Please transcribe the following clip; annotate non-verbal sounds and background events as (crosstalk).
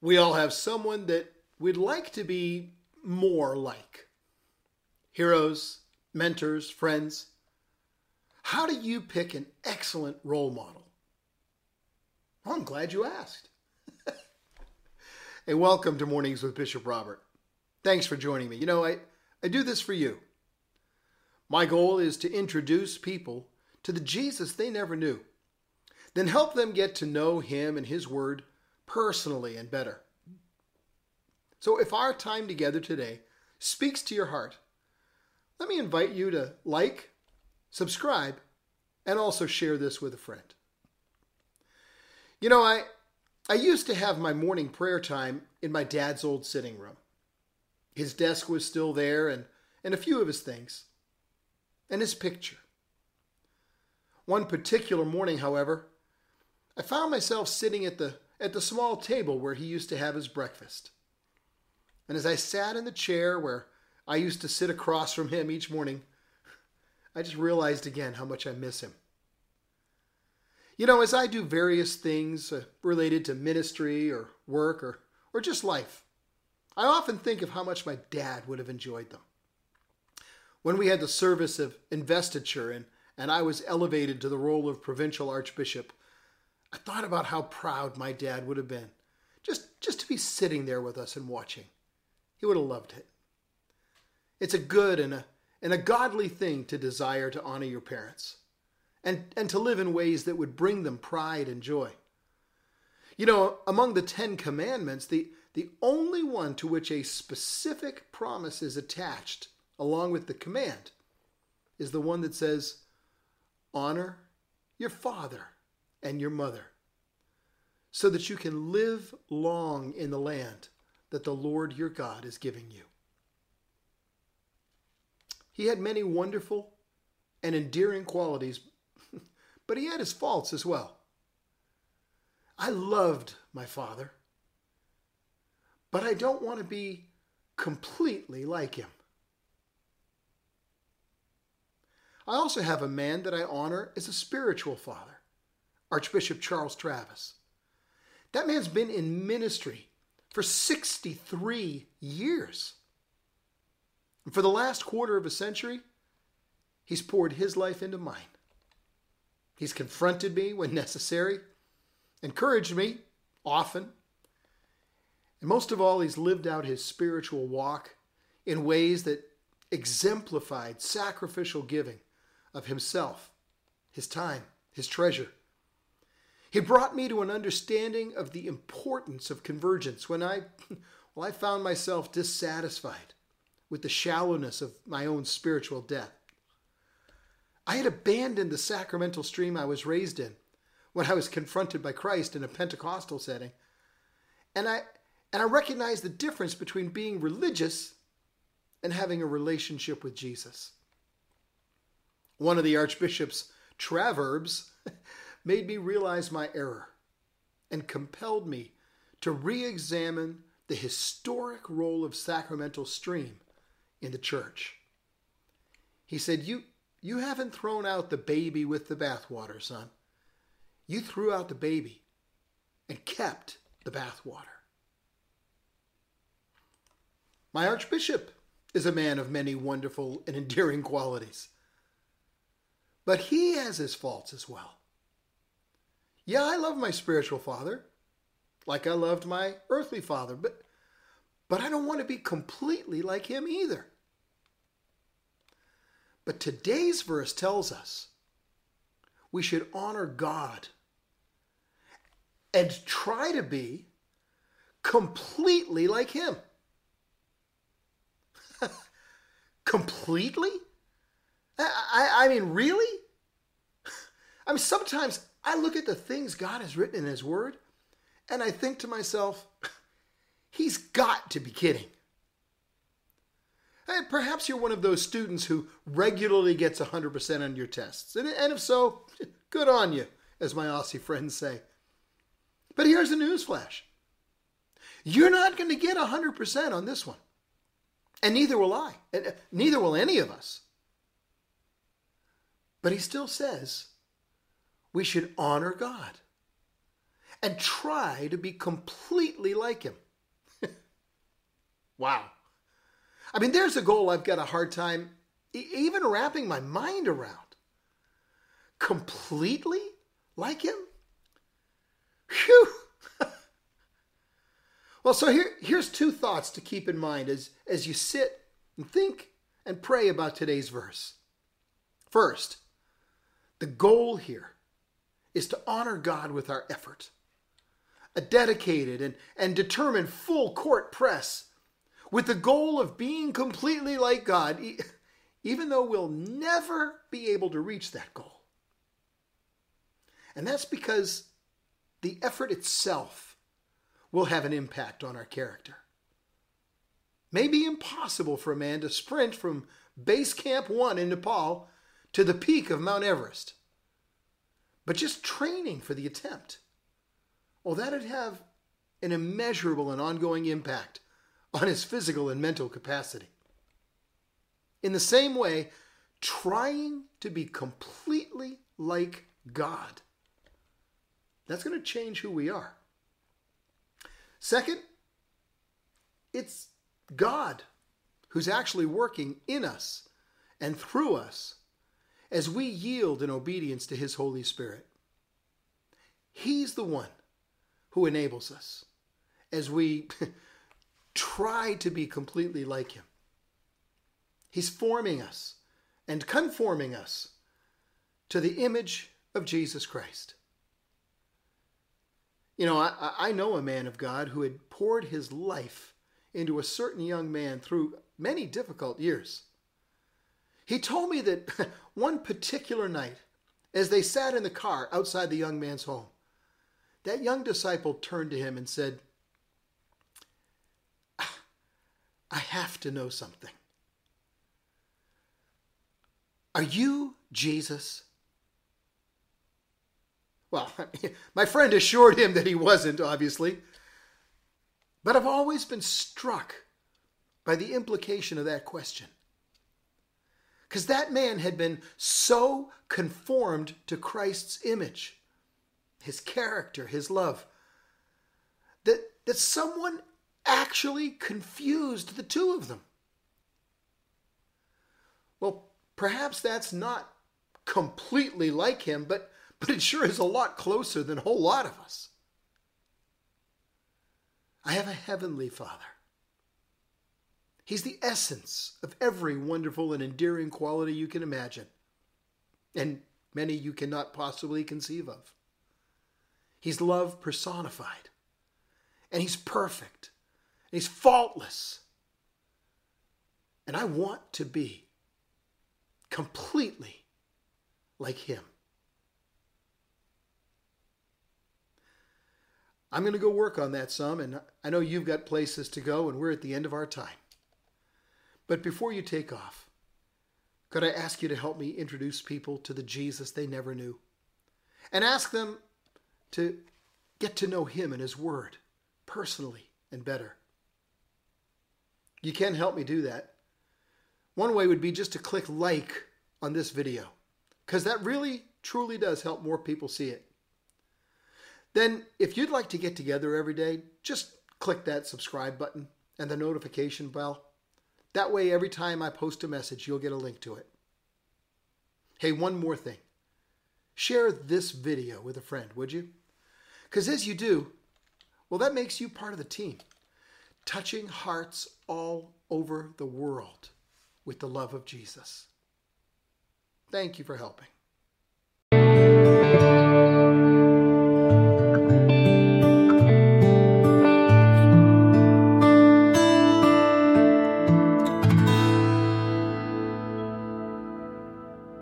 We all have someone that we'd like to be more like. Heroes, mentors, friends. How do you pick an excellent role model? Well, I'm glad you asked. (laughs) hey, welcome to Mornings with Bishop Robert. Thanks for joining me. You know, I, I do this for you. My goal is to introduce people to the Jesus they never knew, then help them get to know Him and His Word personally and better. So if our time together today speaks to your heart, let me invite you to like, subscribe, and also share this with a friend. You know, I I used to have my morning prayer time in my dad's old sitting room. His desk was still there and, and a few of his things. And his picture. One particular morning, however, I found myself sitting at the at the small table where he used to have his breakfast. And as I sat in the chair where I used to sit across from him each morning, I just realized again how much I miss him. You know, as I do various things uh, related to ministry or work or, or just life, I often think of how much my dad would have enjoyed them. When we had the service of investiture and, and I was elevated to the role of provincial archbishop, I thought about how proud my dad would have been just, just to be sitting there with us and watching. He would have loved it. It's a good and a, and a godly thing to desire to honor your parents and, and to live in ways that would bring them pride and joy. You know, among the Ten Commandments, the, the only one to which a specific promise is attached, along with the command, is the one that says, Honor your father and your mother, so that you can live long in the land that the Lord your God is giving you. He had many wonderful and endearing qualities, (laughs) but he had his faults as well. I loved my father, but I don't want to be completely like him. I also have a man that I honor as a spiritual father. Archbishop Charles Travis. That man's been in ministry for 63 years. And for the last quarter of a century, he's poured his life into mine. He's confronted me when necessary, encouraged me often, and most of all, he's lived out his spiritual walk in ways that exemplified sacrificial giving of himself, his time, his treasure, he brought me to an understanding of the importance of convergence when I, (laughs) well, I found myself dissatisfied with the shallowness of my own spiritual depth. I had abandoned the sacramental stream I was raised in when I was confronted by Christ in a Pentecostal setting. And I, and I recognized the difference between being religious and having a relationship with Jesus. One of the Archbishop's (laughs) Traverbs made me realize my error and compelled me to re examine the historic role of sacramental stream in the church. He said, You, you haven't thrown out the baby with the bathwater, son. You threw out the baby and kept the bathwater. My archbishop is a man of many wonderful and endearing qualities, but he has his faults as well. Yeah, I love my spiritual father like I loved my earthly father, but but I don't want to be completely like him either. But today's verse tells us we should honor God and try to be completely like him. (laughs) completely? I, I, I mean, really? (laughs) I mean, sometimes I look at the things God has written in His Word and I think to myself, (laughs) he's got to be kidding. And perhaps you're one of those students who regularly gets 100% on your tests. And, and if so, (laughs) good on you, as my Aussie friends say. But here's the newsflash you're not going to get 100% on this one. And neither will I. And uh, neither will any of us. But he still says we should honor God and try to be completely like him. (laughs) wow. I mean, there's a goal I've got a hard time even wrapping my mind around. Completely like him? Phew. (laughs) well, so here, here's two thoughts to keep in mind as, as you sit and think and pray about today's verse. First, the goal here is to honor God with our effort. A dedicated and, and determined full court press with the goal of being completely like God, even though we'll never be able to reach that goal. And that's because the effort itself will have an impact on our character. May be impossible for a man to sprint from base camp one in Nepal to the peak of Mount Everest. But just training for the attempt, well, that'd have an immeasurable and ongoing impact on his physical and mental capacity. In the same way, trying to be completely like God, that's going to change who we are. Second, it's God who's actually working in us and through us as we yield in obedience to His Holy Spirit. He's the one who enables us as we (laughs) try to be completely like Him. He's forming us and conforming us to the image of Jesus Christ. You know, I, I know a man of God who had poured his life into a certain young man through many difficult years. He told me that (laughs) one particular night, as they sat in the car outside the young man's home, that young disciple turned to him and said, ah, I have to know something. Are you Jesus? Well, (laughs) my friend assured him that he wasn't, obviously. But I've always been struck by the implication of that question. Because that man had been so conformed to Christ's image, his character, his love, that, that someone actually confused the two of them. Well, perhaps that's not completely like him, but, but it sure is a lot closer than a whole lot of us. I have a heavenly Father. He's the essence of every wonderful and endearing quality you can imagine, and many you cannot possibly conceive of. He's love personified, and He's perfect and He's faultless. And I want to be completely like him. I'm going to go work on that some, and I know you've got places to go, and we're at the end of our time. But before you take off, could I ask you to help me introduce people to the Jesus they never knew? And ask them to get to know him and his word personally and better. You can help me do that. One way would be just to click like on this video, because that really, truly does help more people see it. Then, if you'd like to get together every day, just click that subscribe button and the notification bell. That way, every time I post a message, you'll get a link to it. Hey, one more thing. Share this video with a friend, would you? Because as you do, well, that makes you part of the team touching hearts all over the world with the love of Jesus. Thank you for helping.